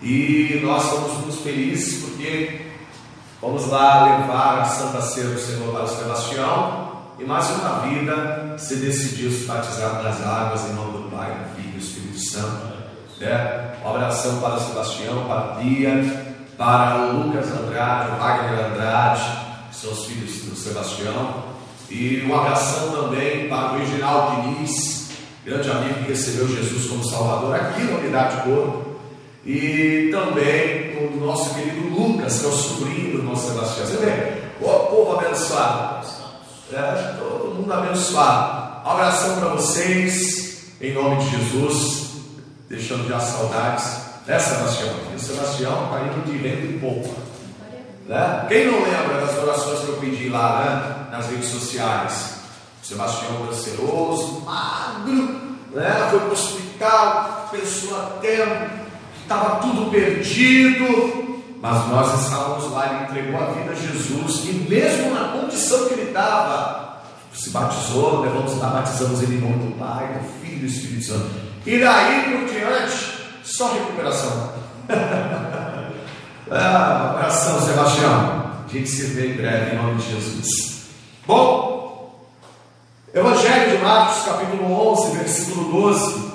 E nós estamos muito felizes porque vamos lá levar a Santa Ceia do Senhor para o Sebastião e mais uma vida se decidiu se batizar nas águas em nome do Pai, do Filho e do Espírito Santo. Né? Uma oração para o Sebastião, para a Bia, para o Lucas Andrade, o Wagner Andrade, que são os filhos do Sebastião. E uma oração também para o Reginaldo Diniz, grande amigo que recebeu Jesus como Salvador aqui na Unidade Corpo e também o nosso querido Lucas, que é o sobrinho do nosso Sebastião. Você vê, o povo abençoado, é, todo mundo abençoado. Um abração para vocês, em nome de Jesus, deixando já saudades, né, Sebastião? E o Sebastião está indo de vento e pouco. Né? Quem não lembra das orações que eu pedi lá né, nas redes sociais? O Sebastião canceroso, magro, né? foi para o hospital, pensou até estava tudo perdido, mas nós estávamos lá, ele entregou a vida a Jesus, e mesmo na condição que ele estava, se batizou, levamos lá, batizamos ele em nome do Pai, do Filho e do Espírito Santo. E daí por diante, só recuperação. ah, abração, Sebastião. A gente se vê em breve, em nome de Jesus. Bom, Evangelho de Marcos, capítulo 11, versículo 12.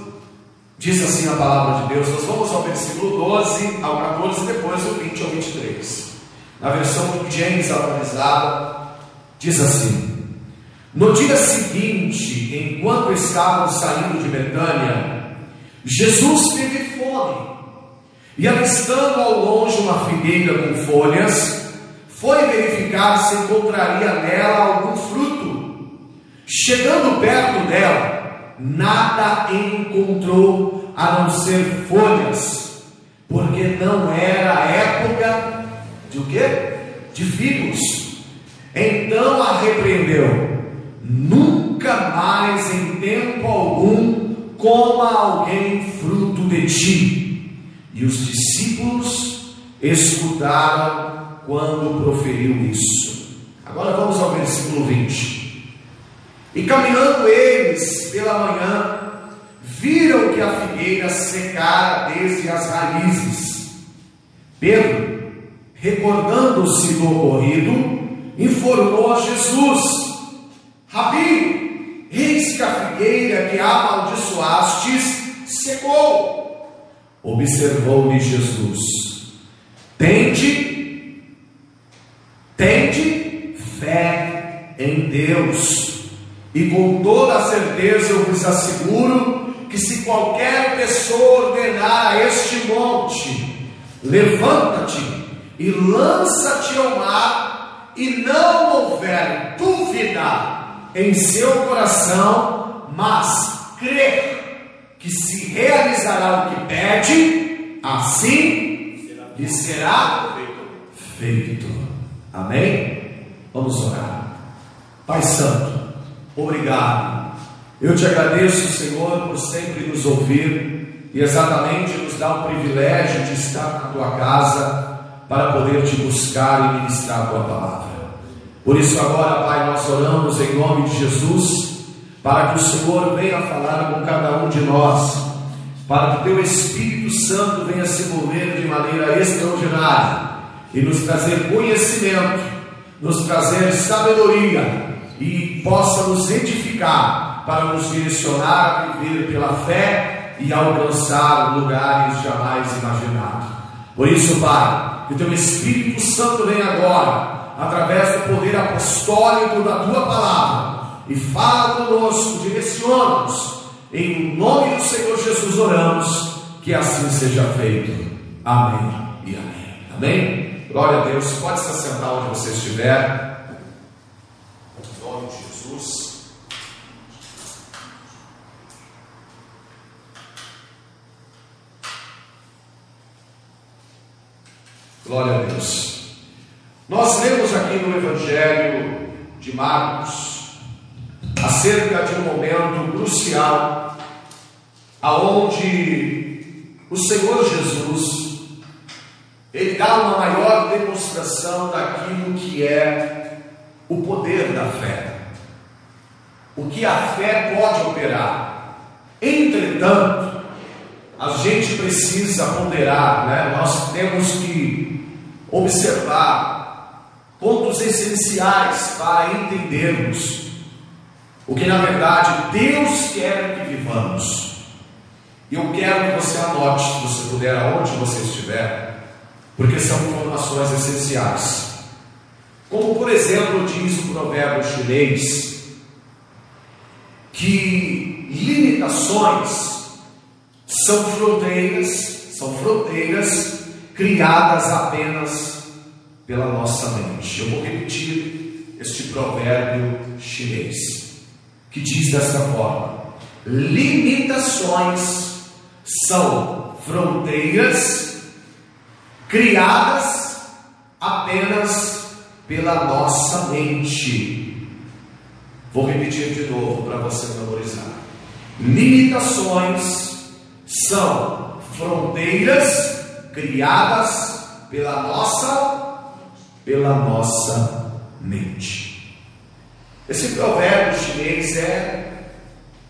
Diz assim a palavra de Deus, nós vamos ao versículo 12 ao 14, depois do 20 ao 23. Na versão do James atualizada, diz assim: No dia seguinte, enquanto estavam saindo de Betânia, Jesus teve fome, e avistando ao figueira com folhas, foi verificar se encontraria nela algum fruto. Chegando perto dela, nada encontrou a não ser folhas, porque não era época de o quê? De figos. Então a repreendeu: nunca mais em tempo algum coma alguém fruto de ti. E os discípulos escutaram quando proferiu isso. Agora vamos ao versículo 20. E caminhando eles pela manhã, viram que a figueira secara desde as raízes. Pedro, recordando-se do ocorrido, informou a Jesus: Rabi, eis que a figueira que amaldiçoastes secou. Observou-lhe Jesus: Tende, tende fé em Deus. E com toda a certeza eu vos asseguro que se qualquer pessoa ordenar a este monte, levanta-te e lança-te ao mar, e não houver dúvida em seu coração, mas crer que se realizará o que pede, assim lhe será feito. Amém? Vamos orar. Pai Santo, Obrigado. Eu te agradeço, Senhor, por sempre nos ouvir e exatamente nos dar o privilégio de estar na tua casa para poder te buscar e ministrar a tua palavra. Por isso, agora, Pai, nós oramos em nome de Jesus para que o Senhor venha falar com cada um de nós, para que teu Espírito Santo venha se mover de maneira extraordinária e nos trazer conhecimento, nos trazer sabedoria e possa nos edificar para nos direcionar a viver pela fé e alcançar lugares jamais imaginados. Por isso, Pai, que teu Espírito Santo venha agora, através do poder apostólico da tua palavra, e fala conosco, direciona-nos. Em nome do Senhor Jesus oramos, que assim seja feito. Amém e amém. Amém? Glória a Deus. Pode se assentar onde você estiver. Glória a Deus. Nós lemos aqui no Evangelho de Marcos acerca de um momento crucial aonde o Senhor Jesus ele dá uma maior demonstração daquilo que é o poder da fé. o que a fé pode operar. Entretanto, a gente precisa ponderar, né? nós temos que observar pontos essenciais para entendermos o que na verdade Deus quer que vivamos. E eu quero que você anote, se você puder, aonde você estiver, porque são informações essenciais. Como, por exemplo, diz o provérbio chinês, que limitações são fronteiras, são fronteiras criadas apenas pela nossa mente. Eu vou repetir este provérbio chinês, que diz dessa forma: limitações são fronteiras criadas apenas pela nossa mente. Vou repetir de novo para você memorizar. Limitações são fronteiras criadas pela nossa pela nossa mente. Esse provérbio chinês é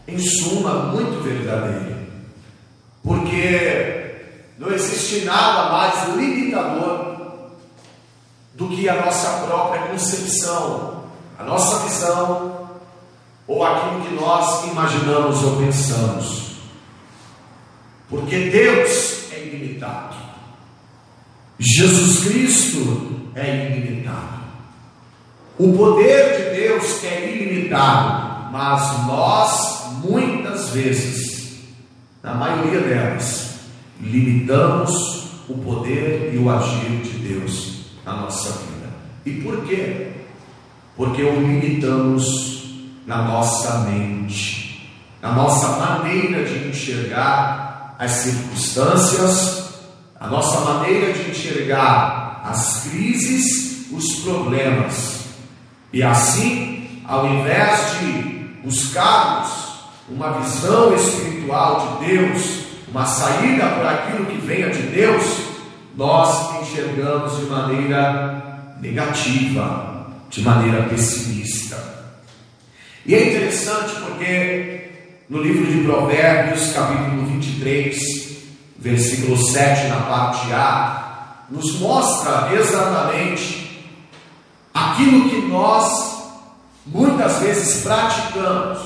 em suma muito verdadeiro. Porque não existe nada mais limitador do que a nossa própria concepção, a nossa visão ou aquilo que nós imaginamos ou pensamos. Porque Deus é ilimitado. Jesus Cristo é ilimitado. O poder de Deus é ilimitado, mas nós, muitas vezes, na maioria delas, limitamos o poder e o agir de Deus na nossa vida. E por quê? Porque o limitamos na nossa mente, na nossa maneira de enxergar as circunstâncias, a nossa maneira de enxergar as crises, os problemas. E assim, ao invés de buscarmos uma visão espiritual de Deus, uma saída para aquilo que venha de Deus, nós enxergamos de maneira negativa, de maneira pessimista. E é interessante porque no livro de Provérbios, capítulo 23, versículo 7, na parte A, nos mostra exatamente aquilo que nós muitas vezes praticamos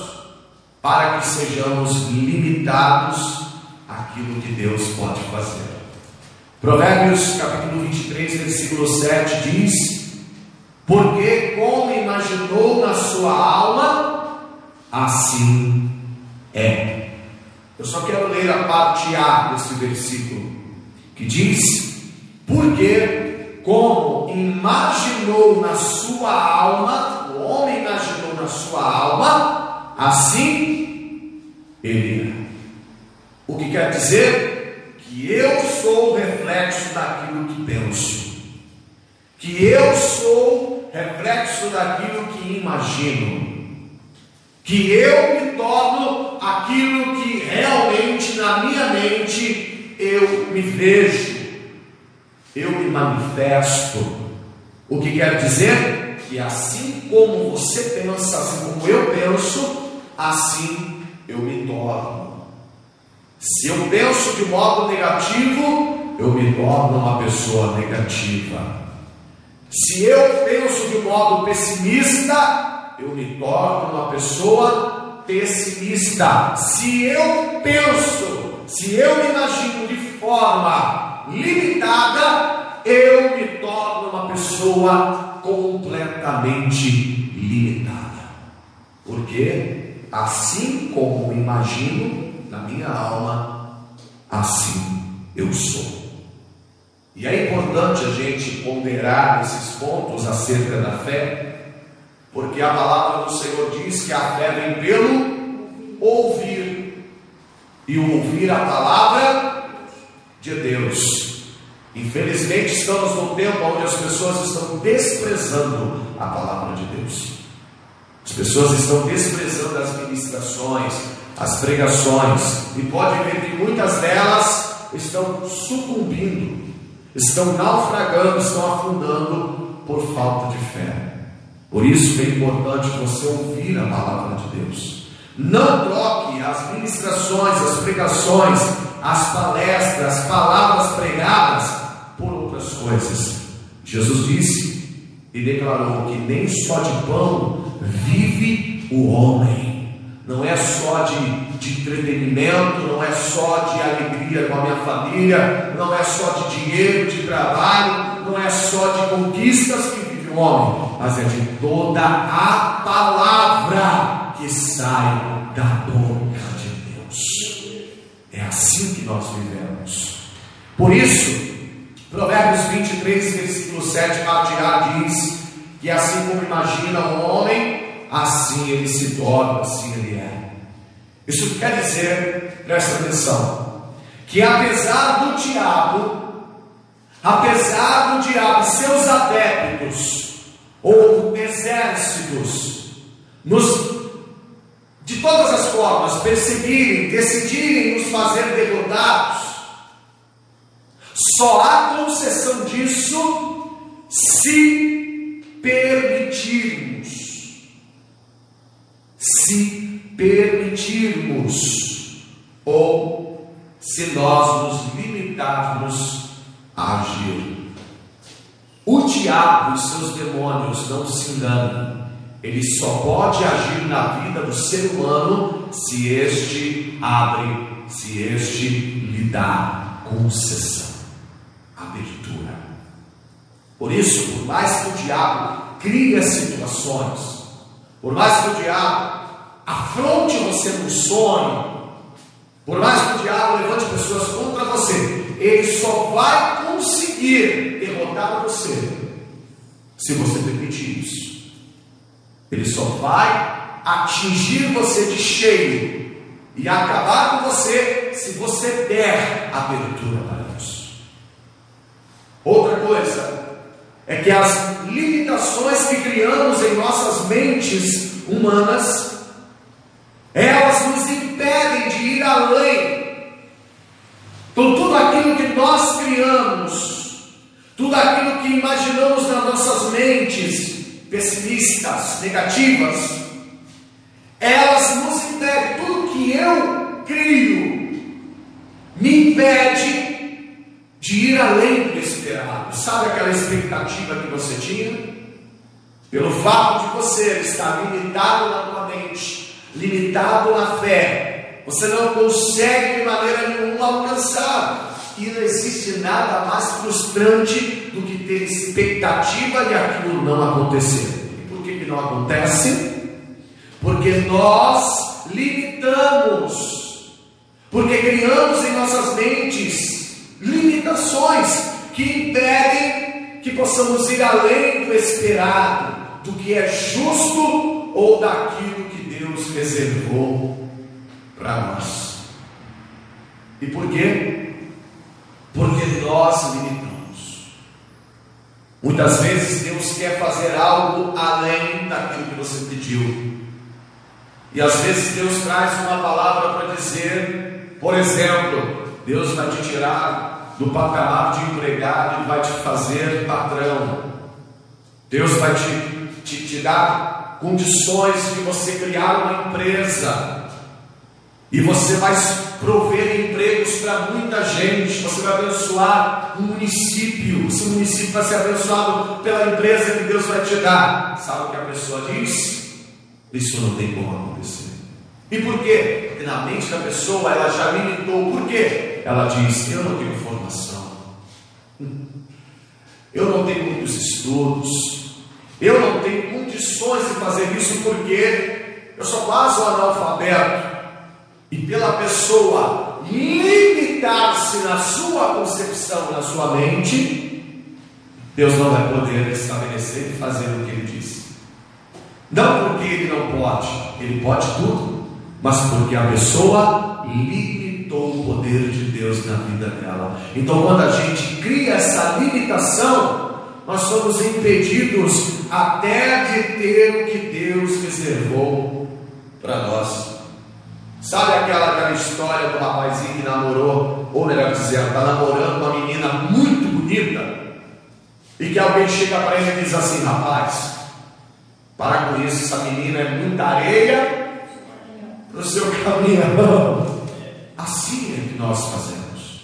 para que sejamos limitados àquilo que Deus pode fazer. Provérbios capítulo 23, versículo 7 diz: porque como imaginou na sua alma, assim é. Eu só quero ler a parte A desse versículo, que diz: Porque como imaginou na sua alma, o homem imaginou na sua alma, assim ele é. O que quer dizer? Que eu sou o reflexo daquilo que penso que eu sou reflexo daquilo que imagino, que eu me torno aquilo que realmente na minha mente eu me vejo, eu me manifesto. O que quer dizer? Que assim como você pensa, assim como eu penso, assim eu me torno. Se eu penso de modo negativo, eu me torno uma pessoa negativa. Se eu penso de modo pessimista, eu me torno uma pessoa pessimista. Se eu penso, se eu me imagino de forma limitada, eu me torno uma pessoa completamente limitada. Porque assim como imagino na minha alma, assim eu sou. E é importante a gente ponderar esses pontos acerca da fé, porque a palavra do Senhor diz que a fé vem pelo ouvir, e o ouvir a palavra de Deus. Infelizmente, estamos num tempo onde as pessoas estão desprezando a palavra de Deus. As pessoas estão desprezando as ministrações, as pregações, e pode ver que muitas delas estão sucumbindo estão naufragando, estão afundando por falta de fé. Por isso é importante você ouvir a palavra de Deus. Não troque as ministrações, as pregações, as palestras, as palavras pregadas por outras coisas. Jesus disse e declarou que nem só de pão vive o homem. Não é só de, de entretenimento, não é só de alegria com a minha família, não é só de dinheiro, de trabalho, não é só de conquistas que vive o homem, mas é de toda a palavra que sai da boca de. É assim que nós vivemos. Por isso, Provérbios 23, versículo 7, Matiá diz que assim como imagina o homem, assim ele se torna, assim ele é. Isso quer dizer, presta atenção, que apesar do diabo, apesar do diabo seus adeptos, ou exércitos, nos de todas as formas, perseguirem, decidirem nos fazer derrotados, só há concessão disso se permitirmos. Se permitirmos, ou se nós nos limitarmos a agir. O diabo e seus demônios não se enganam. Ele só pode agir na vida do ser humano se este abre, se este lhe dá concessão, abertura. Por isso, por mais que o diabo crie situações, por mais que o diabo afronte você no sonho, por mais que o diabo levante pessoas contra você, ele só vai conseguir derrotar você se você permitir isso. Ele só vai atingir você de cheio e acabar com você se você der abertura para isso. Outra coisa é que as limitações que criamos em nossas mentes humanas, elas nos impedem de ir além. Então, tudo aquilo que nós criamos, tudo aquilo que imaginamos nas nossas mentes, pessimistas, negativas, elas nos impedem, tudo que eu crio me impede de ir além do esperado. Sabe aquela expectativa que você tinha? Pelo fato de você estar limitado na tua mente, limitado na fé, você não consegue de maneira nenhuma alcançar. E não existe nada mais frustrante do que ter expectativa de aquilo não acontecer. E por que, que não acontece? Porque nós limitamos, porque criamos em nossas mentes limitações que impedem que possamos ir além do esperado, do que é justo ou daquilo que Deus reservou para nós. E por quê? Porque nós limitamos. Muitas vezes Deus quer fazer algo além daquilo que você pediu. E às vezes Deus traz uma palavra para dizer, por exemplo, Deus vai te tirar do patamar de empregado e vai te fazer patrão. Deus vai te, te, te dar condições de você criar uma empresa. E você vai prover empregos para muita gente, você vai abençoar um município, esse município vai ser abençoado pela empresa que Deus vai te dar. Sabe o que a pessoa diz? Isso não tem como acontecer. E por quê? Porque na mente da pessoa ela já limitou. Por quê? Ela diz: Eu não tenho formação, eu não tenho muitos estudos, eu não tenho condições de fazer isso porque eu sou quase um analfabeto. E pela pessoa limitar-se na sua concepção, na sua mente, Deus não vai poder estabelecer e fazer o que ele disse. Não porque ele não pode, ele pode tudo, mas porque a pessoa limitou o poder de Deus na vida dela. Então, quando a gente cria essa limitação, nós somos impedidos até de ter o que Deus reservou para nós. Sabe aquela, aquela história do rapazinho que namorou, ou melhor dizendo, está namorando uma menina muito bonita, e que alguém chega para ele e diz assim: rapaz, Para com isso, essa menina é muita areia para o seu caminhão. Assim é que nós fazemos.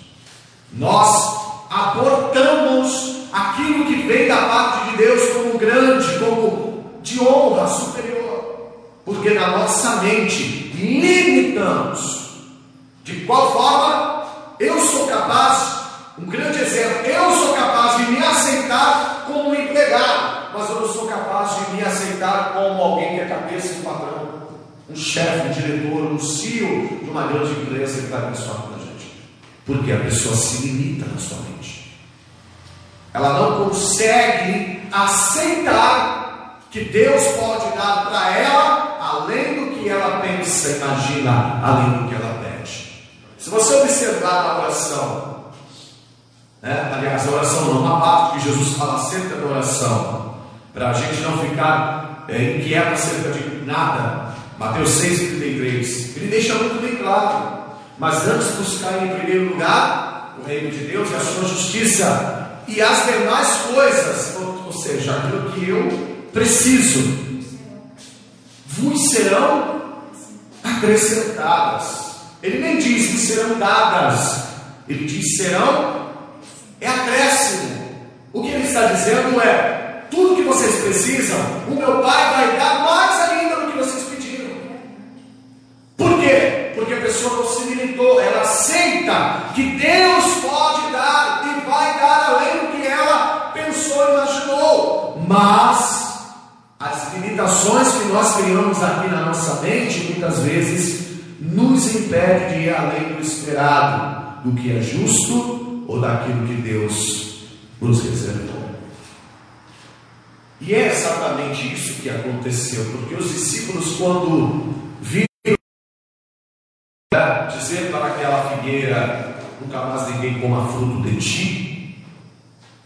Nós abortamos aquilo que vem da parte de Deus como grande, como de honra superior, porque na nossa mente limitamos. De qual forma? Eu sou capaz, um grande exemplo, eu sou capaz de me aceitar como um empregado, mas eu não sou capaz de me aceitar como alguém que é cabeça do patrão, um chefe, um diretor, um CEO de uma grande empresa que está abençoando a gente. Porque a pessoa se limita na sua mente. Ela não consegue aceitar que Deus pode dar para ela além do que ela pensa, imagina, além do que ela pede. Se você observar a oração, né? aliás, a oração não, uma parte que Jesus fala acerca da oração, para a gente não ficar é, inquieto acerca de nada. Mateus 6,33, ele deixa muito bem claro. Mas antes buscar em primeiro lugar o reino de Deus e a sua justiça, e as demais coisas, ou, ou seja, aquilo que eu preciso, vos serão acrescentadas. Ele nem diz que serão dadas, ele diz serão, é acréscimo. O que ele está dizendo é: tudo que vocês precisam, o meu Pai vai dar mais ainda do que vocês pediram. Por quê? Porque a pessoa não se limitou, ela aceita que Deus pode dar e vai dar além do que ela pensou e imaginou. Mas as limitações que nós criamos aqui na nossa mente muitas vezes nos impede de ir além do esperado, do que é justo ou daquilo que Deus nos reservou. E é exatamente isso que aconteceu, porque os discípulos, quando viram dizer para aquela figueira: nunca mais ninguém coma fruto de ti,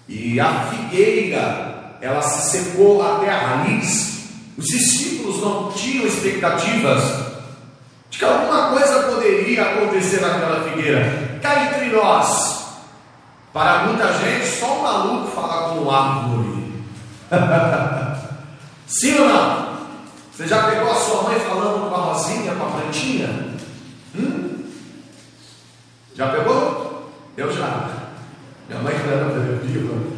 e a figueira ela se secou até a raiz. Os discípulos não tinham expectativas de que alguma coisa poderia acontecer naquela figueira. Cá entre nós, para muita gente, só um maluco fala com um árvore. Sim ou não? Você já pegou a sua mãe falando com a Rosinha, com a plantinha? Hum? Já pegou? Eu já. Minha mãe que era viva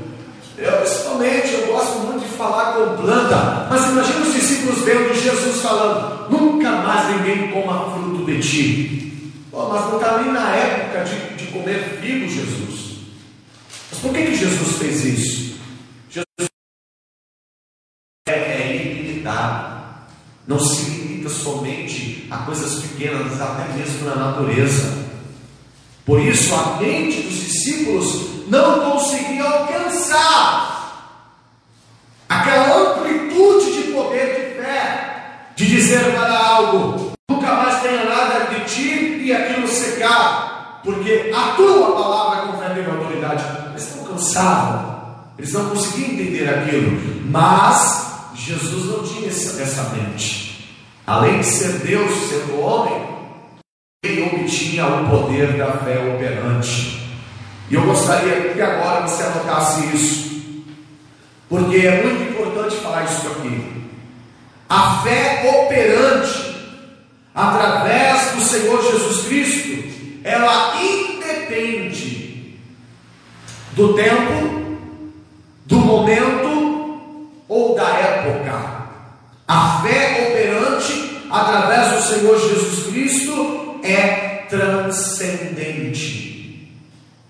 eu, principalmente, eu gosto muito de falar com planta, mas imagina os discípulos vendo Jesus falando: nunca mais ninguém coma fruto de ti. Oh, mas não está nem na época de, de comer figo, Jesus. Mas por que, que Jesus fez isso? Jesus é, é ilimitado, não se limita somente a coisas pequenas, até mesmo na natureza. Por isso, a mente dos discípulos não conseguia alcançar aquela amplitude de poder de fé, de dizer para algo: nunca mais tenha nada de ti e aquilo secar, porque a tua palavra confere a autoridade. Eles estão cansados, eles não conseguiam entender aquilo, mas Jesus não tinha essa, essa mente. Além de ser Deus, sendo homem, ele obtinha o poder da fé operante. E eu gostaria que agora você anotasse isso, porque é muito importante falar isso aqui. A fé operante através do Senhor Jesus Cristo, ela independe do tempo, do momento ou da época. A fé operante através do Senhor Jesus Cristo é transcendente.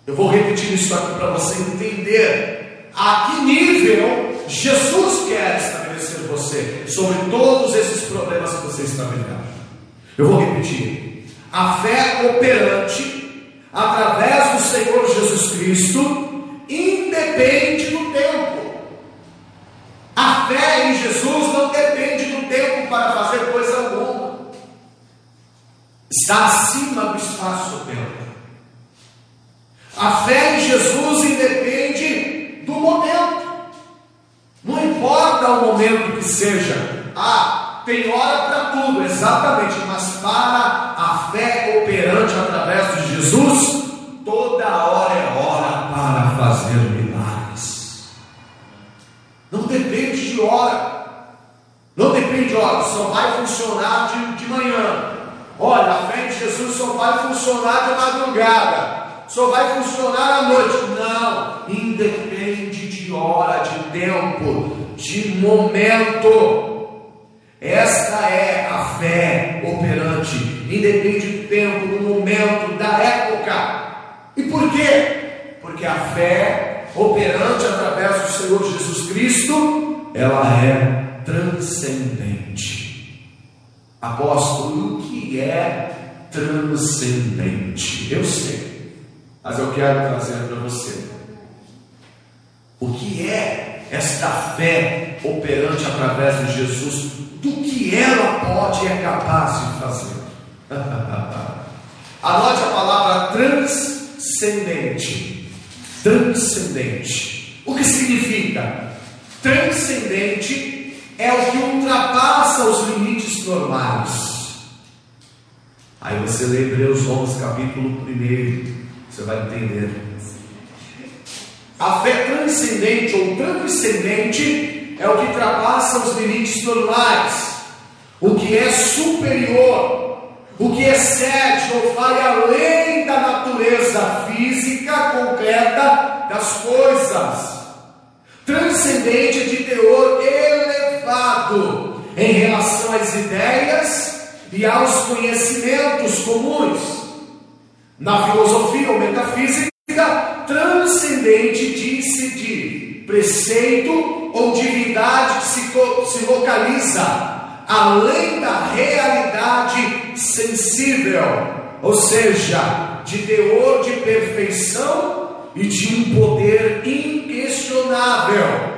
Eu vou repetir isso aqui para você entender a que nível Jesus quer estabelecer você sobre todos esses problemas que você está vivendo. Eu vou repetir. A fé operante através do Senhor Jesus Cristo independe do tempo. A fé em Jesus não depende do tempo para fazer coisa alguma. Acima do espaço-tempo. A fé em Jesus independe do momento. Não importa o momento que seja. Ah, tem hora para tudo, exatamente, mas para a fé operante através de Jesus, toda hora é hora para fazer milagres. Não depende de hora. depende, olha, só vai funcionar de, de manhã. Olha, a fé em Jesus só vai funcionar de madrugada, só vai funcionar à noite. Não, independe de hora, de tempo, de momento. Esta é a fé operante, independe do tempo, do momento, da época. E por quê? Porque a fé operante através do Senhor Jesus Cristo, ela é transcendente. Apóstolo, o que é transcendente? Eu sei, mas eu quero trazer para você. O que é esta fé operante através de Jesus? Do que ela pode e é capaz de fazer? Anote a palavra transcendente. Transcendente. O que significa? Transcendente é o que ultrapassa os limites normais. Aí você lê Hebreus 11, capítulo 1, você vai entender. A fé transcendente ou transcendente é o que ultrapassa os limites normais, o que é superior, o que excede ou vai além da natureza física concreta das coisas. Transcendente de teor elevado em relação às ideias e aos conhecimentos comuns. Na filosofia ou metafísica, transcendente diz-se de preceito ou divindade que se, se localiza além da realidade sensível, ou seja, de teor de perfeição e de um poder inquestionável.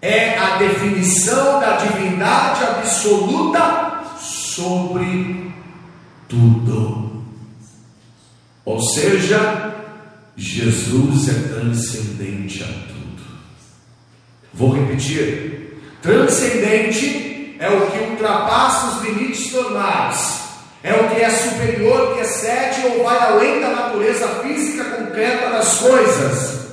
É a definição da divindade absoluta sobre tudo. Ou seja, Jesus é transcendente a tudo. Vou repetir: transcendente é o que ultrapassa os limites normais, é o que é superior, que excede ou vai além da natureza física concreta das coisas,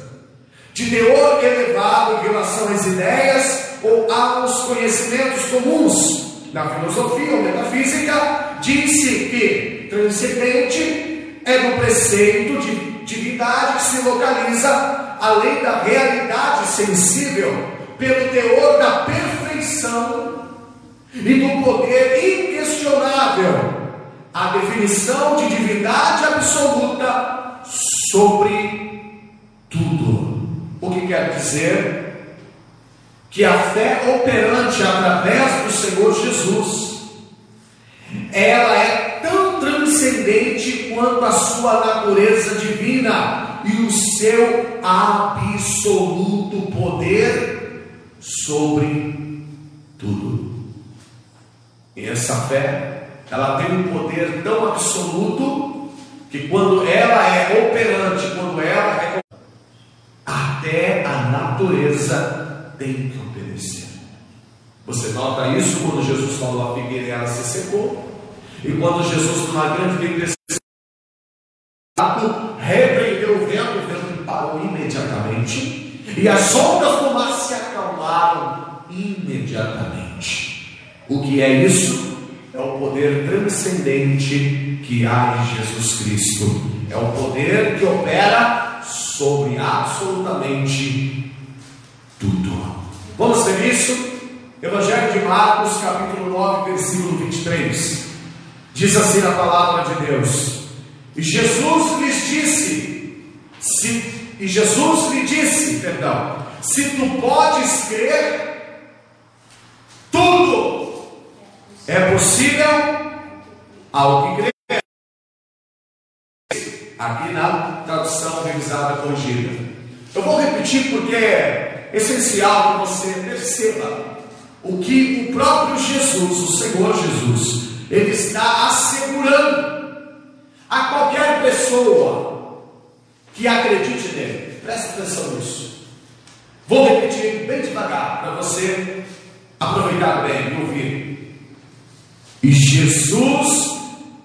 de teor elevado em relação às ideias ou aos conhecimentos comuns. Na filosofia ou metafísica, disse que transcendente é do preceito de divindade que se localiza além da realidade sensível, pelo teor da perfeição e do poder inquestionável, a definição de divindade absoluta sobre. O que quer dizer? Que a fé operante através do Senhor Jesus, ela é tão transcendente quanto a sua natureza divina e o seu absoluto poder sobre tudo. E essa fé, ela tem um poder tão absoluto que quando ela é operante, quando ela é até a natureza tem que obedecer. Você nota isso quando Jesus falou a figueira ela se secou? E quando Jesus, numa grande tempestade, repreendeu o vento, o vento parou imediatamente, e as ondas do mar se acalmaram imediatamente. O que é isso? É o poder transcendente que há em Jesus Cristo. É o poder que opera sobre absolutamente tudo. Vamos ver isso? Evangelho de Marcos, capítulo 9, versículo 23. Diz assim a palavra de Deus. E Jesus lhes disse, se, e Jesus lhe disse, perdão, se tu podes crer, tudo é possível ao que crer. Aqui na tradução revisada corrigida. Eu vou repetir porque é essencial que você perceba o que o próprio Jesus, o Senhor Jesus, ele está assegurando a qualquer pessoa que acredite nele. Preste atenção nisso. Vou repetir bem devagar para você aproveitar bem e ouvir. E Jesus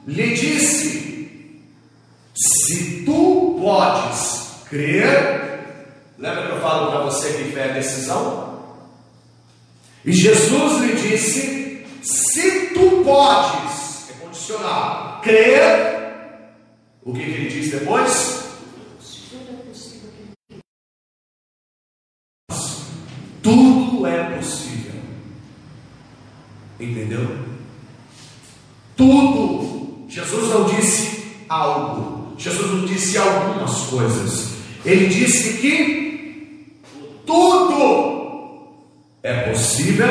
lhe disse: podes crer, lembra que eu falo para você que fé é decisão? E Jesus lhe disse: se tu podes, é condicional, crer, o que, que ele diz depois? Tudo é possível. Entendeu? Tudo. Jesus não disse algo. Jesus não disse algumas coisas. Ele disse que tudo é possível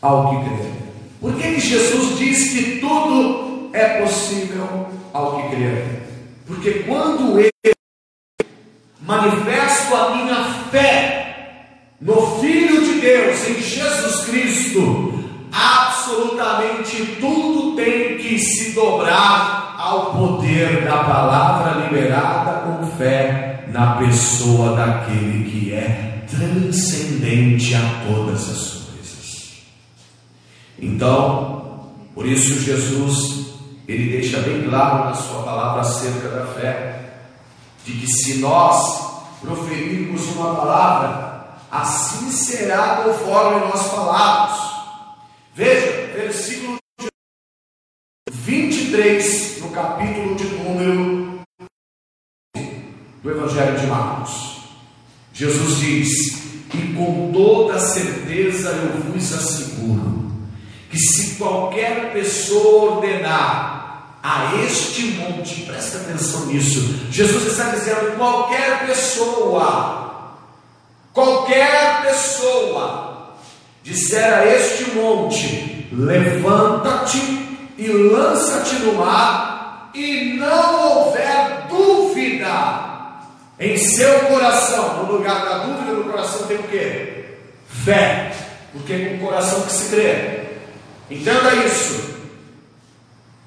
ao que crer. Por que, que Jesus diz que tudo é possível ao que crer? Porque quando ele manifesto a minha fé no Filho de Deus, em Jesus Cristo, absolutamente tudo tem que se dobrar ao poder da palavra liberada com fé na pessoa daquele que é transcendente a todas as coisas. Então, por isso Jesus ele deixa bem claro na sua palavra acerca da fé de que se nós proferirmos uma palavra, assim será conforme nós falamos. Veja, versículo 23, no capítulo de número do Evangelho de Marcos. Jesus diz: E com toda certeza eu vos asseguro, que se qualquer pessoa ordenar a este monte, presta atenção nisso, Jesus está dizendo: qualquer pessoa, qualquer pessoa, disser a este monte: Levanta-te e lança-te no mar, e não houver dúvida em seu coração, no lugar da dúvida, no coração tem o que? Fé, porque é com o coração que se crê. Entenda isso.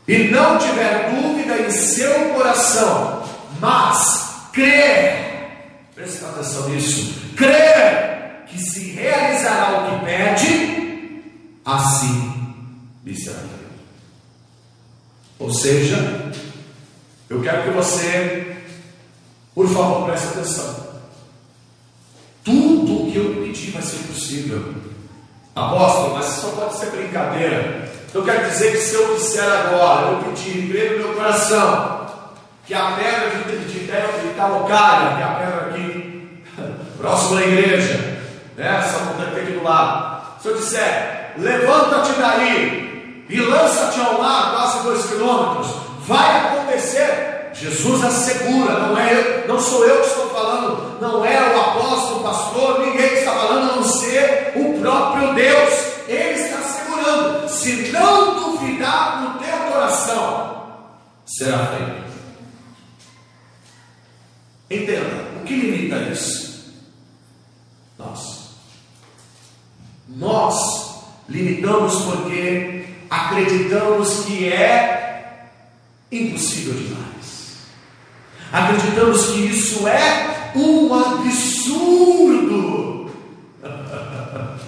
E não tiver dúvida em seu coração, mas crer, presta atenção nisso, crer que se realizará o que pede, assim lhe será feito. Ou seja, eu quero que você, por favor, preste atenção. Tudo o que eu pedir vai ser possível. Apóstolo, mas isso só pode ser brincadeira. Eu quero dizer que se eu disser agora, eu pedir, crer no meu coração, que a pedra de, de, de, de Italocaia, que é a pedra aqui, próximo à igreja? Essa montanha aqui do lado. Se eu disser, levanta-te daí e lança-te ao mar, quase dois quilômetros, vai acontecer. Jesus assegura, não é eu, não sou eu que estou falando, não é o apóstolo, o pastor, ninguém está falando a não ser o próprio Deus. Ele está assegurando. Se não duvidar no teu coração, será feito. Entenda, o que limita isso? Nós. Nós limitamos porque acreditamos que é impossível demais. Acreditamos que isso é um absurdo.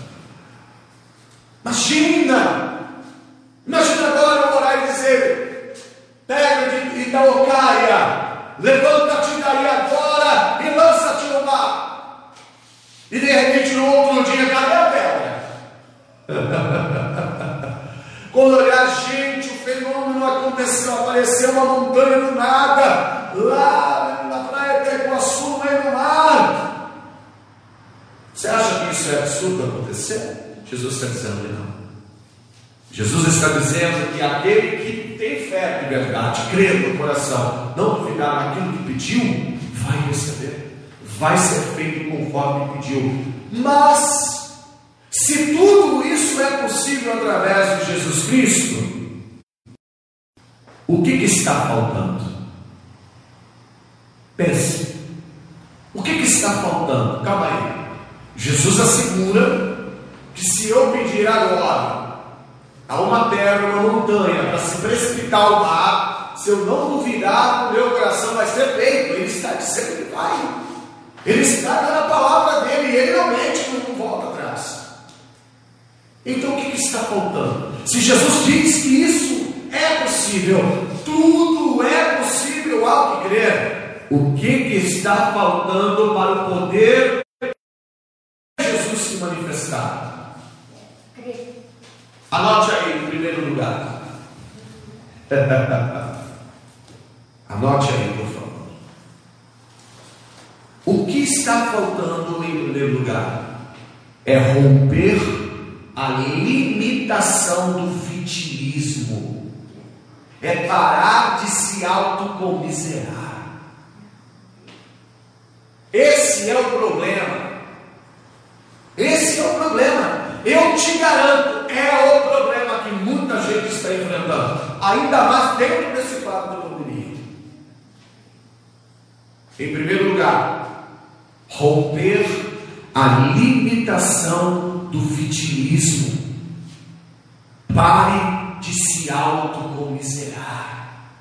Imagina! Imagina agora eu orar e dizer: pega de Itaocaia, levanta-te daí agora e lança-te no mar. E de repente no outro Quando olhar, gente, o fenômeno aconteceu, apareceu uma montanha do nada, lá na praia de Iguaçu, no meio do mar. Você acha que isso é absurdo acontecer? Jesus está dizendo que não. Jesus está dizendo que aquele que tem fé de verdade, crê no coração, não duvidar naquilo que pediu, vai receber, vai ser feito conforme pediu. Mas se tudo isso é possível através de Jesus Cristo, o que, que está faltando? Pense. O que, que está faltando? Calma aí. Jesus assegura que se eu pedir agora a uma terra, uma montanha, para se precipitar ao mar, se eu não duvidar, o meu coração vai ser feito. Ele está dizendo que vai. Ele está dando a palavra dele e ele não mente, não volta atrás. Então o que, que está faltando? Se Jesus diz que isso é possível, tudo é possível ao que crer, o que, que está faltando para o poder de Jesus se manifestar? Anote aí em primeiro lugar. Anote aí, por favor. O que está faltando em primeiro lugar é romper a limitação do vitimismo, é parar de se autocomiserar. Esse é o problema. Esse é o problema. Eu te garanto, é o problema que muita gente está enfrentando, ainda mais dentro desse quadro da pandemia. Em primeiro lugar, romper a limitação do vitimismo. Pare de se autocomiserar.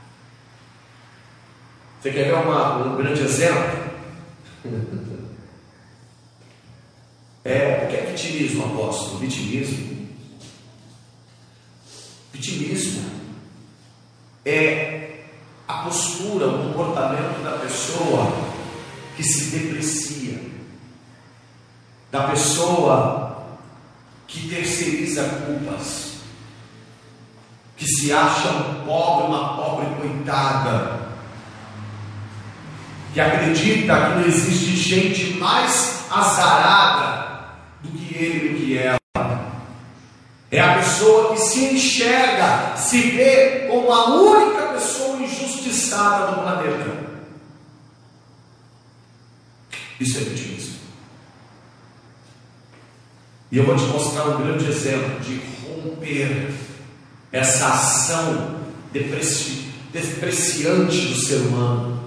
Você quer ver uma, um grande exemplo? É, o que é vitimismo, apóstolo? Vitimismo. Vitimismo é a postura, o comportamento da pessoa que se deprecia, da pessoa que terceiriza culpas, que se acha um pobre, uma pobre coitada, que acredita que não existe gente mais azarada do que ele, do que ela. É a pessoa que se enxerga, se vê como a única pessoa injustiçada do planeta. Isso é vitimismo. E eu vou te mostrar um grande exemplo de romper essa ação depreci depreciante do ser humano.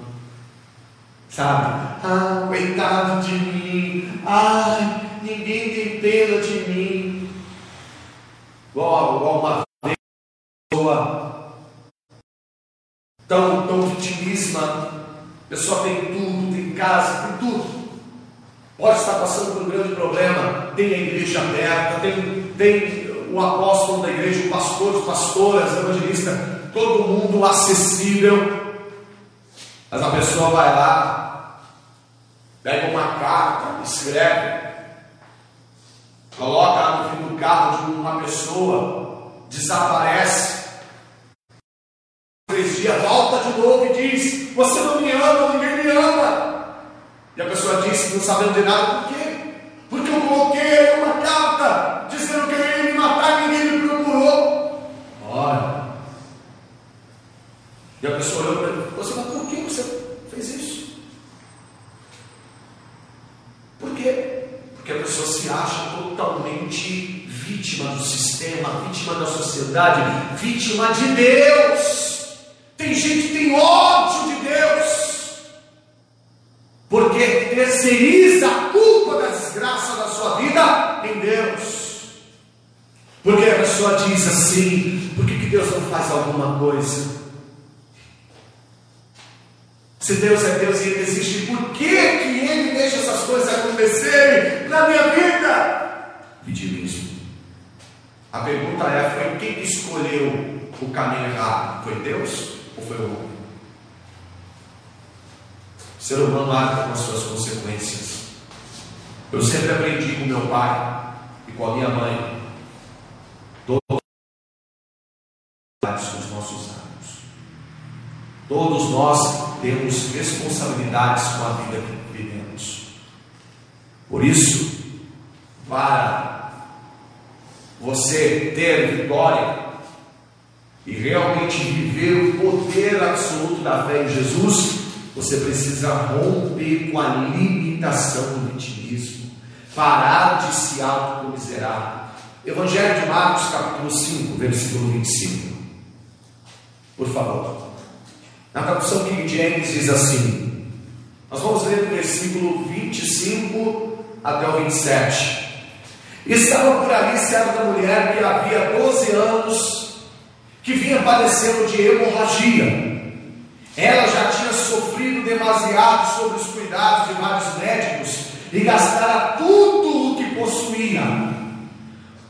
Sabe? Ah, coitado de mim. Ai, ninguém tem pena de mim. Igual, igual uma pessoa tão, tão vitimista. A pessoa tem tudo, tem casa, tem tudo pode estar passando por um grande problema, tem a igreja aberta, tem, tem o apóstolo da igreja, o pastor, os pastoras, evangelista, todo mundo acessível. Mas a pessoa vai lá, pega uma carta, escreve, coloca lá no fim do carro de uma pessoa, desaparece. Três dias, volta de novo e diz: Você não me ama, ninguém me ama. E a pessoa disse, não sabendo de nada, por quê? Porque eu coloquei uma carta dizendo que eu ia me matar e ninguém me procurou. Olha. E a pessoa olhou para ele, você, mas por que você fez isso? Por quê? Porque a pessoa se acha totalmente vítima do sistema, vítima da sociedade, vítima de Deus. Tem gente que tem ódio porque terceiriza a culpa da desgraça da sua vida em Deus. Porque a pessoa diz assim: por que, que Deus não faz alguma coisa? Se Deus é Deus e Ele existe, por que, que Ele deixa essas coisas acontecerem na minha vida? Vitimismo. A pergunta é: foi quem escolheu o caminho errado? Foi Deus ou foi o homem? O ser humano arca com as suas consequências. Eu sempre aprendi com meu pai e com a minha mãe. Todos os nossos anos. Todos nós temos responsabilidades com a vida que vivemos. Por isso, para você ter vitória e realmente viver o poder absoluto da fé em Jesus, você precisa romper com a limitação do vitimismo, parar de se autocomiserar. Evangelho de Marcos, capítulo 5, versículo 25. Por favor. Na tradução King James diz assim: Nós vamos ler do versículo 25 até o 27. Estava por ali certa mulher que havia 12 anos, que vinha padecendo de hemorragia ela já tinha sofrido demasiado sobre os cuidados de vários médicos e gastara tudo o que possuía.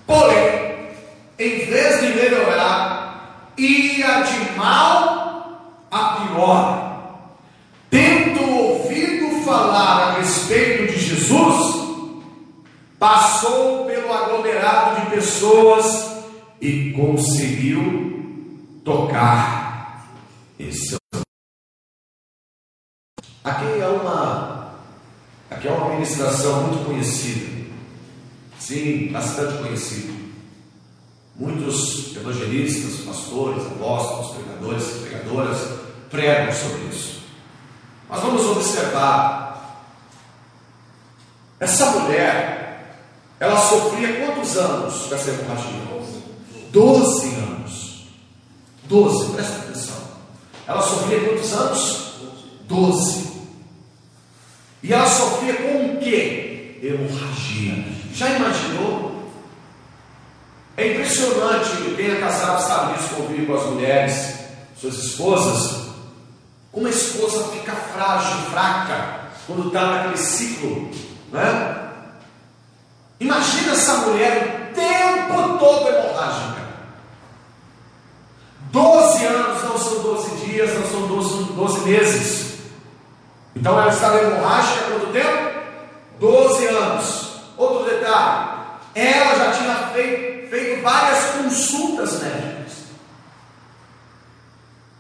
Porém, em vez de melhorar, ia de mal a pior. Tendo ouvido falar a respeito de Jesus, passou pelo aglomerado de pessoas e conseguiu tocar esse Aqui é uma aqui é uma ministração muito conhecida. Sim, bastante conhecida. Muitos evangelistas, pastores, apóstolos, pregadores, pregadoras pregam sobre isso. Mas vamos observar. Essa mulher, ela sofria quantos anos dessa hemorragia? Doze anos. Doze, presta atenção. Ela sofria quantos anos? Doze. E ela sofria com o que? Hemorragia. Já imaginou? É impressionante, quem é casado sabe convive com as mulheres, suas esposas, como a esposa fica frágil, fraca, quando está naquele ciclo, né? Imagina essa mulher o tempo todo hemorrágica. Doze anos não são doze dias, não são doze meses. Então ela estava hemorrágica há quanto tempo? Doze anos. Outro detalhe, ela já tinha feito, feito várias consultas médicas.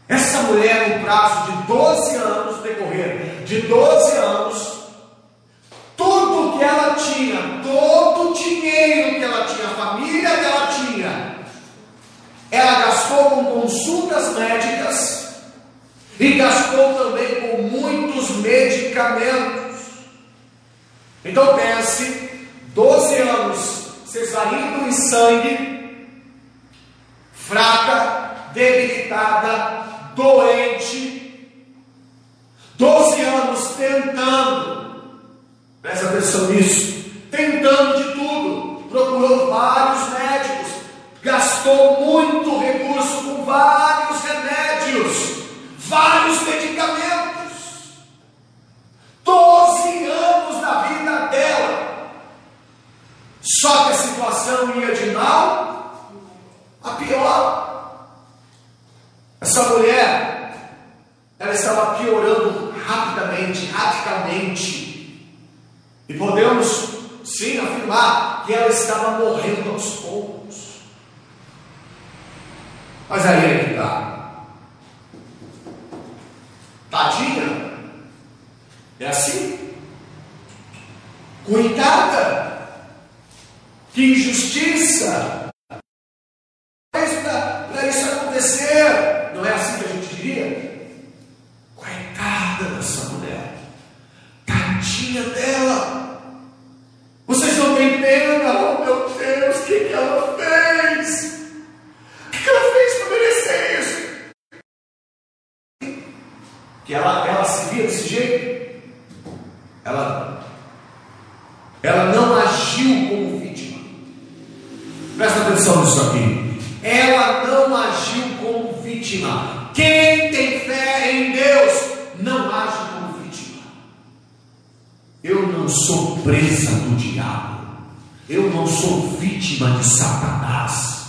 Essa mulher, no prazo de 12 anos, decorrer de 12 anos, tudo que ela tinha, todo o dinheiro que ela tinha, a família que ela tinha, ela gastou com consultas médicas e gastou medicamentos. Então pense, 12 anos cesarino em sangue, fraca, debilitada, doente, 12 anos tentando, presta atenção nisso, tentando de tudo, procurou vários médicos, gastou muito recurso com vários remédios, vários medicamentos. 12 anos na vida dela. Só que a situação ia de mal a pior. Essa mulher, ela estava piorando rapidamente, radicalmente. E podemos sim afirmar que ela estava morrendo aos poucos. Mas aí é que está. Tadinha. É assim. Coitada. Que injustiça. Para isso acontecer. Não é assim que a gente diria? Coitada dessa mulher, tadinha dela. Vocês não têm pena? Oh meu Deus, o que, que ela fez? O que, que ela fez para merecer isso? Que ela, ela se via desse jeito? Ela, ela não agiu como vítima. Presta atenção nisso aqui. Ela não agiu como vítima. Quem tem fé em Deus não age como vítima. Eu não sou presa do diabo. Eu não sou vítima de Satanás.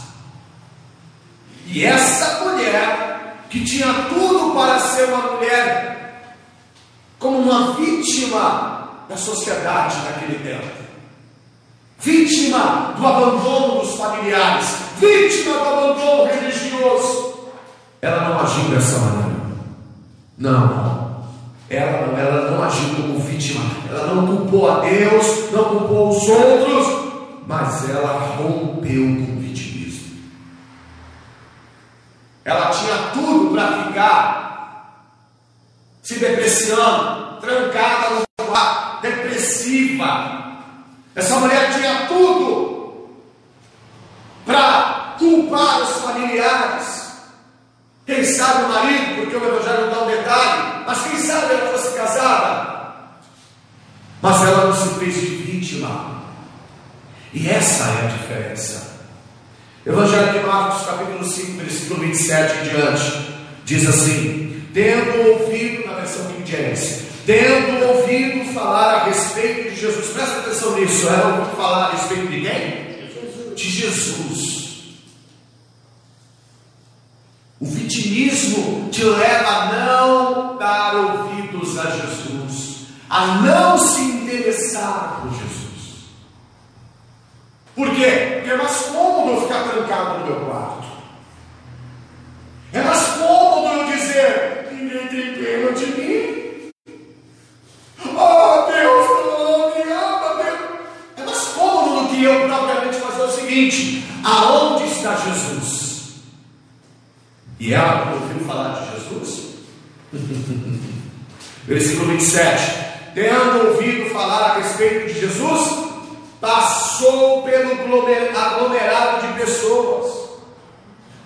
E essa mulher, que tinha tudo para ser uma mulher, como uma vítima da sociedade naquele tempo, vítima do abandono dos familiares, vítima do abandono religioso, ela não agiu dessa maneira. Não, ela não, ela não agiu como vítima, ela não culpou a Deus, não culpou os outros, mas ela rompeu com o vitimismo. Ela tinha tudo para ficar se depreciando, trancada no quarto, depressiva. Essa mulher tinha tudo para culpar os familiares. Quem sabe o marido, porque o Evangelho dá um detalhe, mas quem sabe ela fosse casada. Mas ela não se fez de vítima. E essa é a diferença. Evangelho de Marcos, capítulo 5, versículo 27 em diante, diz assim: Tendo ouvido, na versão King James, tendo ouvido falar a respeito de Jesus, presta atenção nisso, ela ouviu falar a respeito de quem? De Jesus. O vitimismo te leva a não dar ouvidos a Jesus, a não se interessar por Jesus. Por quê? porque é mais cômodo ficar trancado no meu quarto. É mais cômodo eu dizer: ninguém tem pena de mim. Oh, Deus não me ama, Deus. É mais cômodo do que eu propriamente fazer o seguinte: aonde está Jesus? E ela ouviu falar de Jesus? Versículo 27. Tendo ouvido falar a respeito de Jesus, passou pelo aglomerado de pessoas.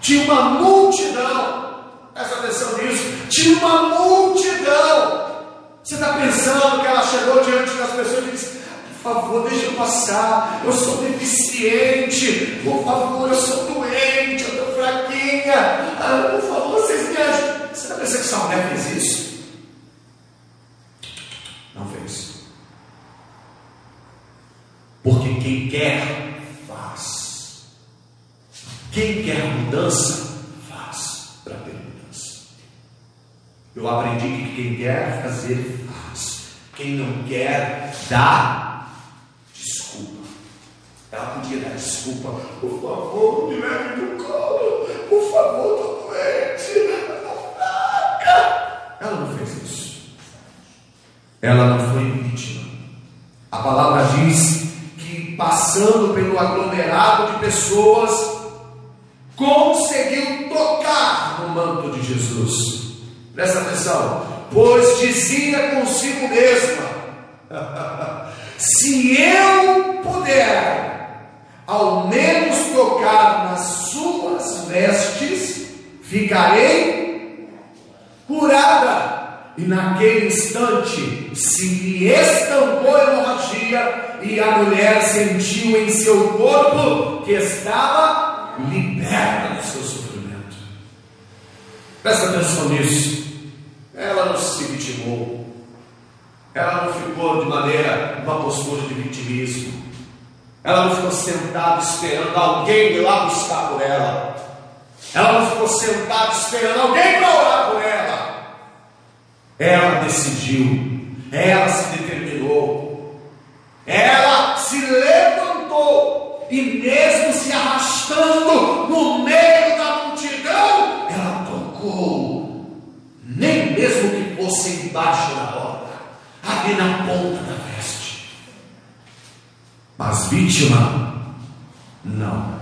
Tinha uma multidão, presta atenção nisso, tinha uma multidão. Você está pensando que ela chegou diante das pessoas e disse: Por favor, deixa eu passar, eu sou deficiente, por favor, eu sou doente, eu estou fraquinha, ah, por favor, vocês me ajudem. Está pensando que essa mulher fez isso? Não fez. Porque quem quer, faz. Quem quer mudança, faz para ter mudança. Eu aprendi que quem quer fazer, faz. Quem não quer, dá. Ela podia dar desculpa. Por favor, me leve no colo. Por favor, estou doente. Estou fraca. Ela não fez isso. Ela não foi vítima. A palavra diz passando pelo aglomerado de pessoas, conseguiu tocar no manto de Jesus. Presta atenção, pois dizia consigo mesma: se eu puder, ao menos tocar nas suas vestes, ficarei curada. E naquele instante se lhe estampou a hemorragia, e a mulher sentiu em seu corpo que estava liberta do seu sofrimento. Presta atenção nisso. Ela não se vitimou, ela não ficou de maneira, uma postura de vitimismo, ela não ficou sentada esperando alguém ir lá buscar por ela, ela não ficou sentada esperando alguém para orar por ela. Ela decidiu, ela se determinou, ela se levantou e, mesmo se arrastando no meio da multidão, ela tocou, nem mesmo que fosse embaixo da roda, ali na ponta da. Mas vítima, não.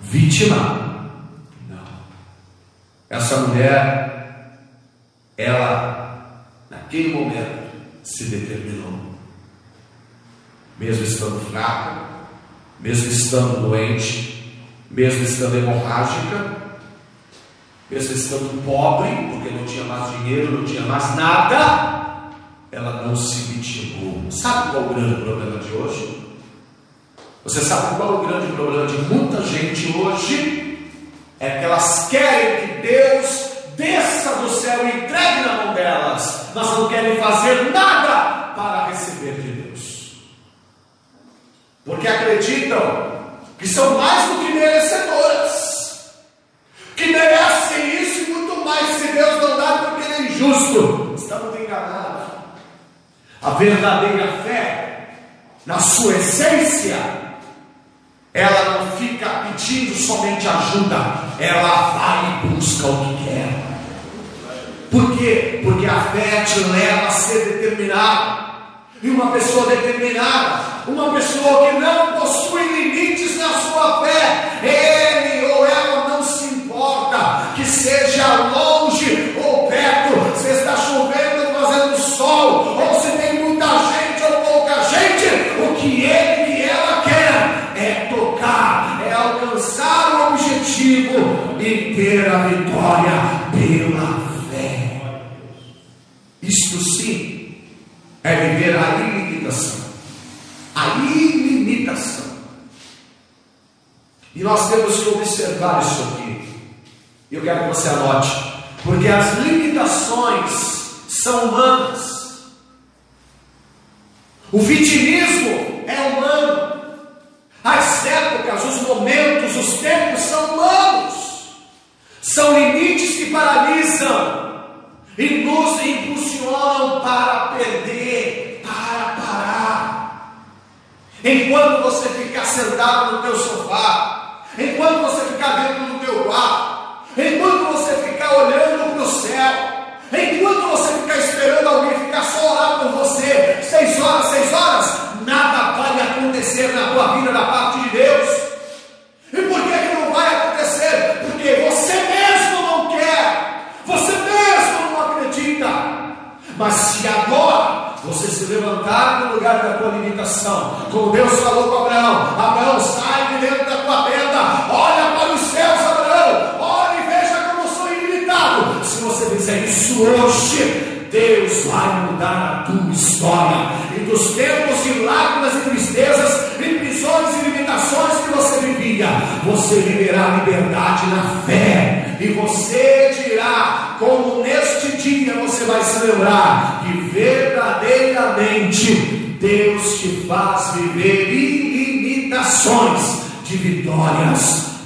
Vítima, não. Essa mulher ela, naquele momento, se determinou. Mesmo estando fraca, mesmo estando doente, mesmo estando hemorrágica, mesmo estando pobre, porque não tinha mais dinheiro, não tinha mais nada, ela não se vitimou. Sabe qual é o grande problema de hoje? Você sabe qual é o grande problema de muita gente hoje? É que elas querem que Deus desça do céu e entregue na mão delas, mas não querem fazer nada para receber de Deus, porque acreditam que são mais do que merecedoras, que merecem isso e muito mais se Deus não dá, porque Ele é injusto. Estamos enganados. A verdadeira fé, na sua essência, ela não fica pedindo somente ajuda, ela vai e busca o que quer. Por quê? Porque a fé te leva a ser determinado. E uma pessoa determinada, uma pessoa que não possui limites na sua fé, ele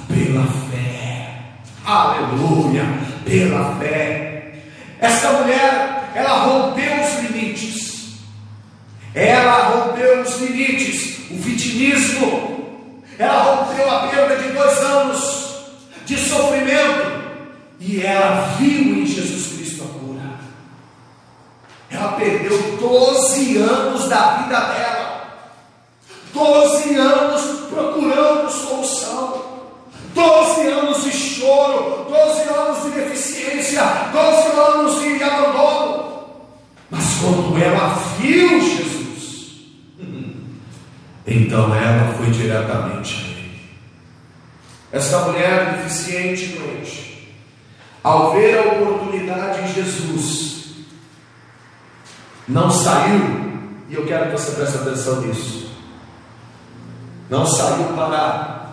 pela fé. Aleluia, pela fé. Esta mulher, ela rompeu os limites. Ela rompeu os limites, o vitimismo. Ela rompeu a perda de dois anos de sofrimento e ela viu em Jesus Cristo a cura. Ela perdeu 12 anos da vida dela, 12 anos solução, 12 anos de choro, 12 anos de deficiência, 12 anos de abandono. Mas quando ela viu Jesus, então ela foi diretamente a Ele. Essa mulher deficiente doente, ao ver a oportunidade em Jesus, não saiu, e eu quero que você preste atenção nisso, não saiu para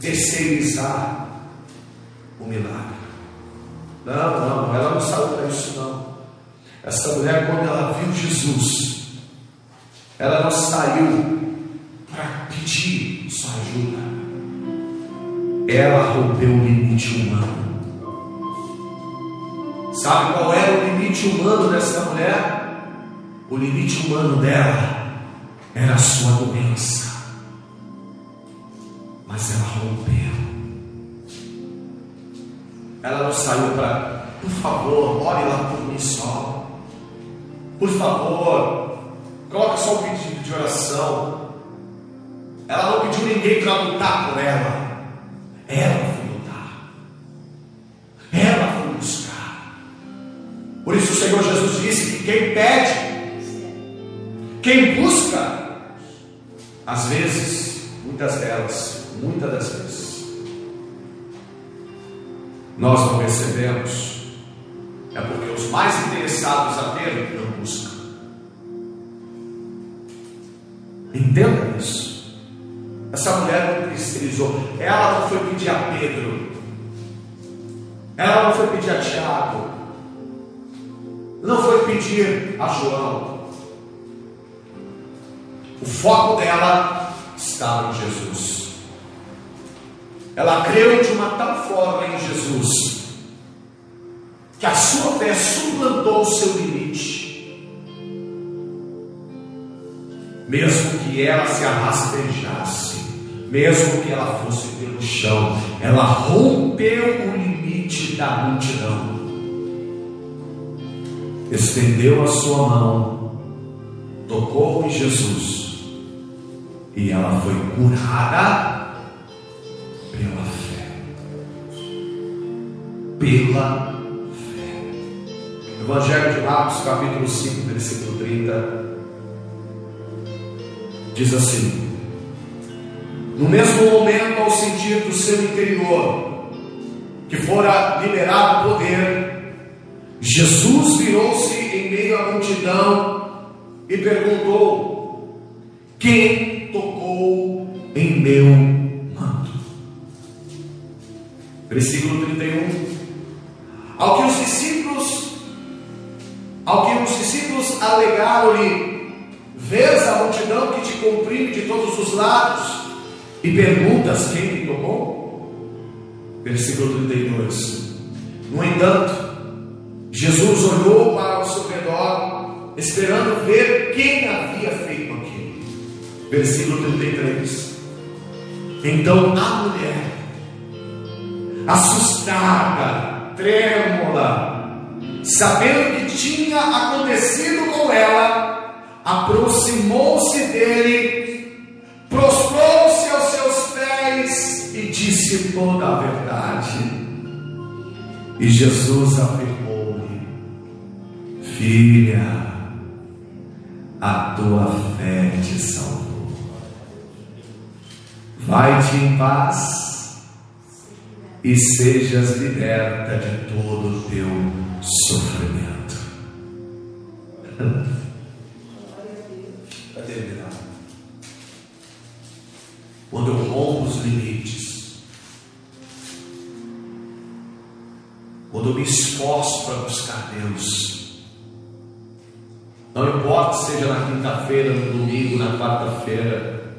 terceirizar o milagre. Não, não, ela não saiu para isso não. Essa mulher, quando ela viu Jesus, ela não saiu para pedir sua ajuda. Ela rompeu o limite humano. Sabe qual era o limite humano dessa mulher? O limite humano dela era a sua doença. Mas ela rompeu. Ela não saiu para, por favor, ore lá por mim só. Por favor, coloque só um pedido de oração. Ela não pediu ninguém para lutar por ela. Ela Por isso o Senhor Jesus disse que quem pede, quem busca, às vezes, muitas delas, muitas das vezes, nós não recebemos, é porque os mais interessados a ter não buscam. Entenda isso. Essa mulher não cristalizou, ela não foi pedir a Pedro, ela não foi pedir a Tiago, não foi pedir a João. O foco dela estava em Jesus. Ela creu de uma tal forma em Jesus que a sua fé suplantou o seu limite. Mesmo que ela se arrastejasse, mesmo que ela fosse pelo chão, ela rompeu o limite da multidão estendeu a sua mão, tocou em Jesus e ela foi curada pela fé. Pela fé. Evangelho de Marcos, capítulo 5, versículo 30, diz assim: No mesmo momento, ao sentir do seu interior que fora liberado o poder, Jesus virou-se em meio à multidão e perguntou: Quem tocou em meu Versículo 31. Ao que os discípulos, ao que os discípulos alegaram-lhe, vês a multidão que te comprime de todos os lados e perguntas quem te tocou? Versículo 32. No entanto, Jesus olhou para o seu redor, esperando ver quem havia feito aquilo. Versículo 33. Então a mulher, assustada, trêmula, sabendo que tinha acontecido com ela, aproximou-se dele, prostrou-se aos seus pés e disse toda a verdade. E Jesus afirmou-lhe: Filha, a tua fé te salvou. Vai-te em paz e sejas liberta de todo o teu sofrimento. Para terminar, quando eu rompo os limites, quando eu me esforço para buscar Deus, não importa se seja na quinta-feira, no domingo, na quarta-feira,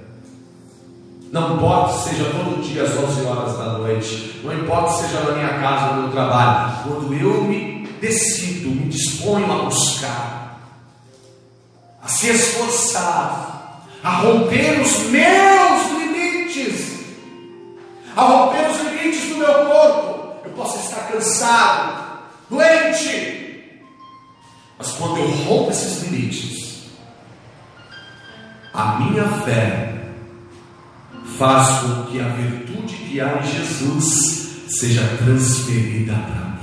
não importa se seja todo dia às 11 horas da noite, não importa se seja na minha casa, no meu trabalho, quando eu me decido, me disponho a buscar, a se esforçar, a romper os meus limites, a romper os limites do meu corpo, eu posso estar cansado, doente, mas quando eu rompo esses limites, a minha fé faz com que a virtude que há em Jesus seja transferida para mim.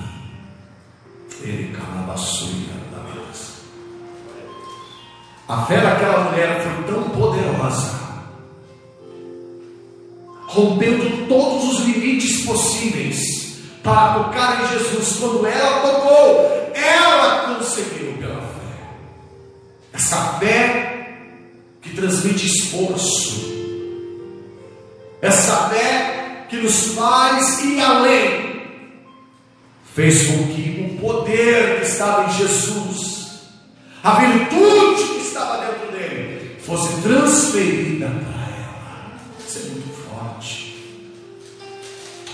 Ele calabassuia da A fé daquela mulher foi tão poderosa, rompendo todos os limites possíveis para tocar em Jesus. Quando ela tocou, ela conseguiu pela fé. Essa fé que transmite esforço, essa fé que nos faz ir além, fez com que o poder que estava em Jesus, a virtude que estava dentro dele, fosse transferida para ela. Isso é muito forte.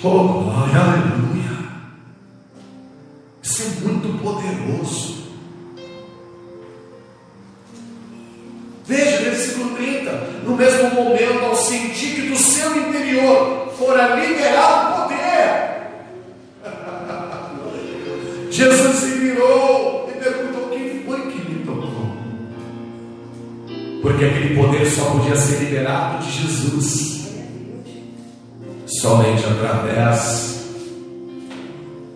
Oh, glória, aleluia. Isso é muito poderoso. Veja, versículo 30. No mesmo momento, ao sentir que do seu interior fora liberado poder, Jesus se virou e perguntou: Quem foi que me tocou? Porque aquele poder só podia ser liberado de Jesus, somente através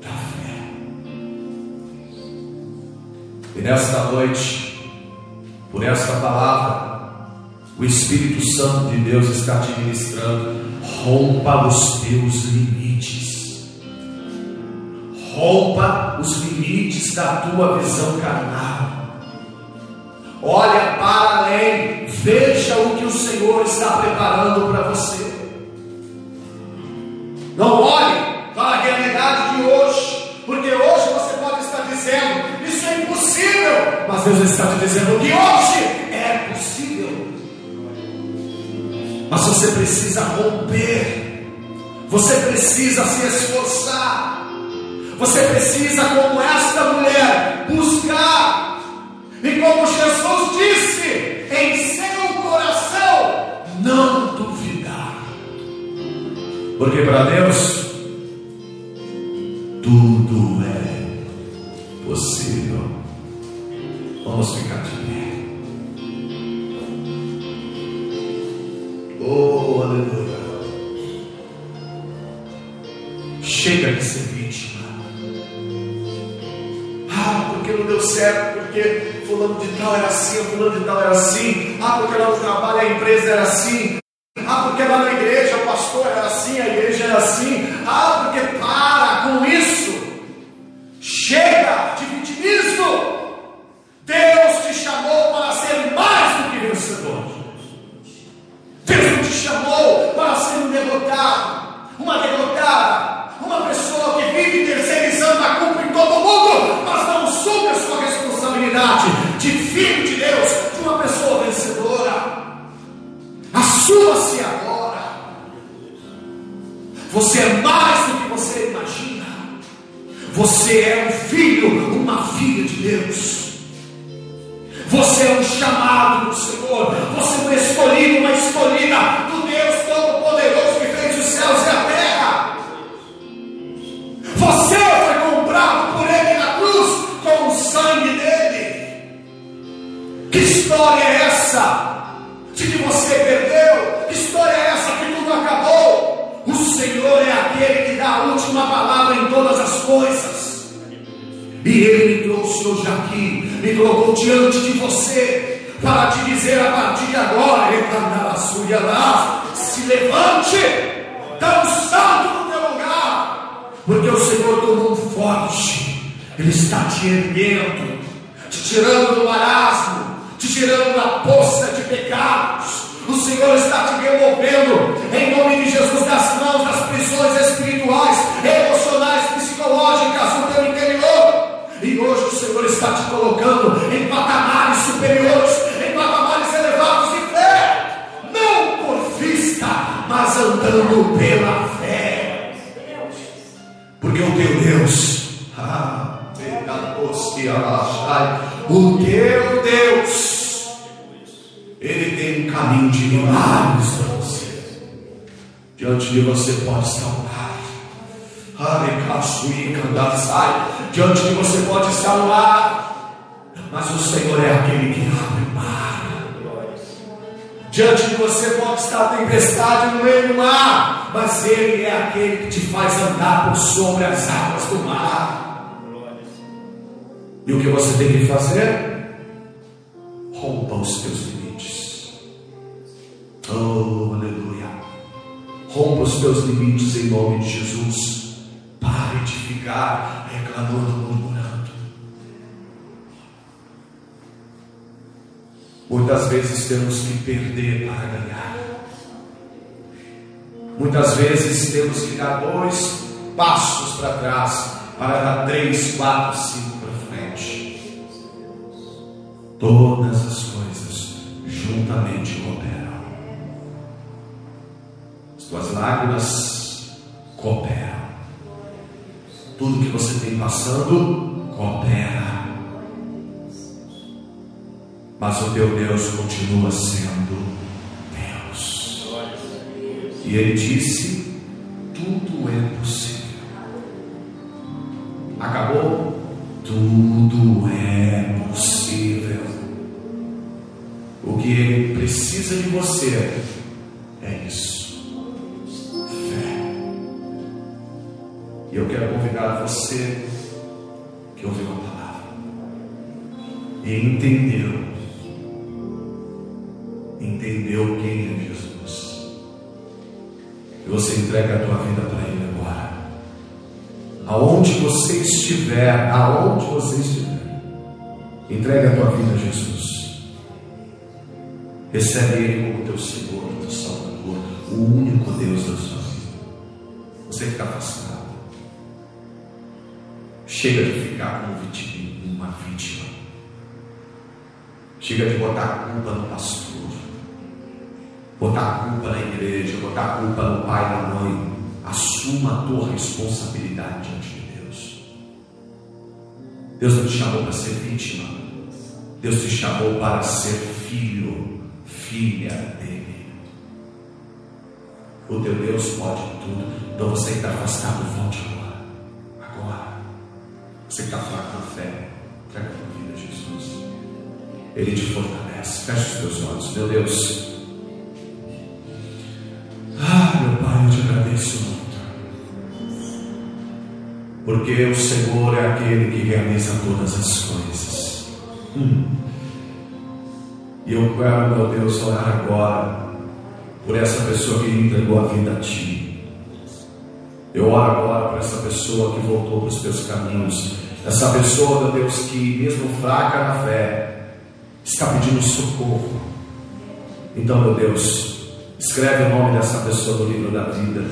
da fé. E nesta noite, por esta palavra, o Espírito Santo de Deus está te ministrando. Rompa os teus limites. Rompa os limites da tua visão carnal. Olha para além, veja o que o Senhor está preparando para você. Não olhe para a realidade de hoje, porque hoje você pode estar dizendo: impossível. Mas Deus está te dizendo que hoje é possível. Mas você precisa romper. Você precisa se esforçar. Você precisa, como esta mulher, buscar. E como Jesus disse, em seu coração, não duvidar. Porque para Deus, está te erguendo, te tirando do marasmo, te tirando da poça de pecados. O Senhor está te removendo em nome de Jesus das mãos das prisões espirituais, emocionais, psicológicas do teu interior. E hoje o Senhor está te colocando em patamares superiores, em patamares elevados de fé, não por vista, mas andando pela fé. Porque o teu Deus, o teu Deus, Ele tem um caminho de milagres para você. Diante de você pode um Diante de você pode estar no ar, mas o Senhor é aquele que abre o mar. Diante de você pode estar tempestade no meio do mar, mas Ele é aquele que te faz andar por sobre as águas do mar. E o que você tem que fazer? Rompa os teus limites. Oh, aleluia. Rompa os teus limites em nome de Jesus. Pare de ficar reclamando, murmurando. Muitas vezes temos que perder para ganhar. Muitas vezes temos que dar dois passos para trás para dar três, quatro, cinco. Todas as coisas juntamente cooperam. As tuas lágrimas cooperam tudo que você tem passando coopera. Mas o teu Deus continua sendo Deus. E ele disse: tudo precisa de você é isso. E eu quero convidar você que ouviu a palavra e entendeu, entendeu quem é Jesus. E você entrega a tua vida para Ele agora. Aonde você estiver, aonde você estiver, entrega a tua vida a Jesus. Recebe Ele como teu Senhor, teu Salvador, o único Deus da sua vida. Você que está afastado. Chega de ficar como uma vítima. Chega de botar a culpa no pastor, botar a culpa na igreja, botar a culpa no pai e na mãe. Assuma a tua responsabilidade diante de Deus. Deus não te chamou para ser vítima. Deus te chamou para ser filho, filha dele. O teu Deus pode tudo. Então você que está afastado, volte agora. Você está fraco na fé, traga a tua vida Jesus. Ele te fortalece. Feche os teus olhos, meu Deus. Ah, meu Pai, eu te agradeço muito. Porque o Senhor é aquele que realiza todas as coisas. Hum. E eu quero, meu Deus, orar agora por essa pessoa que entregou a vida a Ti. Eu oro agora para essa pessoa que voltou para os teus caminhos. Essa pessoa, meu Deus, que mesmo fraca na fé, está pedindo socorro. Então, meu Deus, escreve o nome dessa pessoa no livro da vida.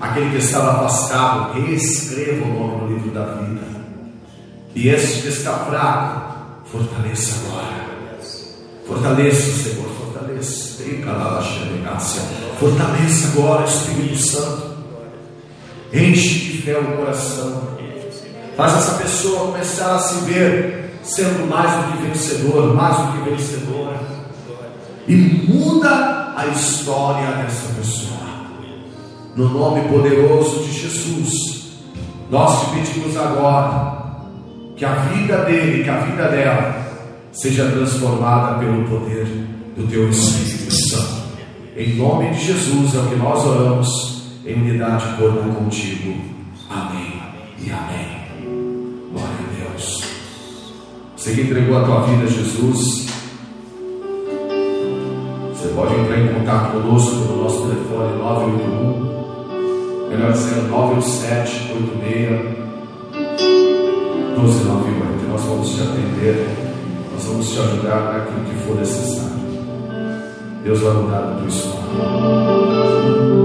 Aquele que estava afastado, reescreva o nome no livro da vida. E esse que está fraco, fortaleça agora. Fortaleça, Senhor, fortaleça. Fortaleça agora, Espírito Santo. Enche de fé o coração. Faz essa pessoa começar a se ver sendo mais do que vencedor, mais do que vencedora. E muda a história dessa pessoa. No nome poderoso de Jesus, nós te pedimos agora que a vida dele, que a vida dela, seja transformada pelo poder do teu Espírito Santo. Em nome de Jesus é o que nós oramos, em unidade corpo contigo. Amém e amém. Glória a Deus. Você que entregou a tua vida a Jesus, você pode entrar em contato conosco pelo nosso telefone 981, melhor dizendo 987 86 1298. Nós vamos te atender, nós vamos te ajudar naquilo que for necessário. Deus vai mudar a tua história.